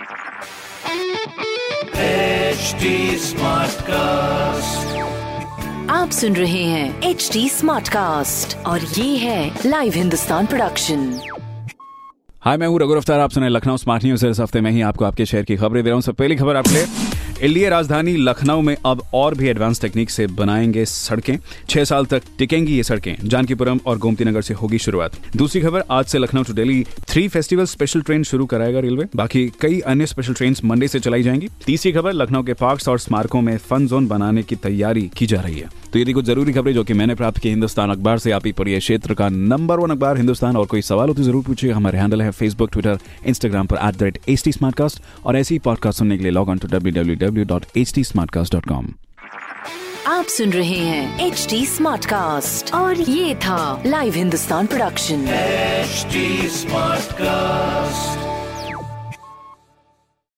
HD cast आप सुन रहे हैं एच डी स्मार्ट कास्ट और ये है लाइव हिंदुस्तान प्रोडक्शन हाय मैं हूँ रघु अफ्तार। आप सुने लखनऊ स्मार्ट न्यूज़ इस हफ़्ते में ही आपको आपके शहर की खबरें दे रहा हूँ। सब पहली खबर आपके लिए। एलडीए राजधानी लखनऊ में अब और भी एडवांस टेक्निक से बनाएँगे सड़कें। छह साल तक टिकेंगी ये सड़कें। जानकीपुरम और गोमती नगर से होगी शुरुआत। दूसरी खबर, आज से Lucknow to Delhi three festival special train शुरू कराएगा रेलवे बाकी कई अन्य स्पेशल ट्रेन मंडे से चलाई जाएँगी। तीसरी खबर, लखनऊ के पार्क और स्मारकों में फन जोन बनाने की तैयारी की जा रही है। तो ये कुछ ज़रूरी खबरें जो कि मैंने प्राप्त की हिंदुस्तान अखबार से आप ही पढ़िए क्षेत्र का नंबर वन अखबार हिंदुस्तान और कोई सवाल हो तो ज़रूर पूछिए। हमारे हैंडल है फेसबुक ट्विटर इंस्टाग्राम पर at the rate H T और ऐसी ही पॉडकास्ट सुनने के लिए log on to W W W dot H T आप सुन रहे हैं एच डी स्मार्ट कास्ट और ये था live Hindustan production HD Smartcast.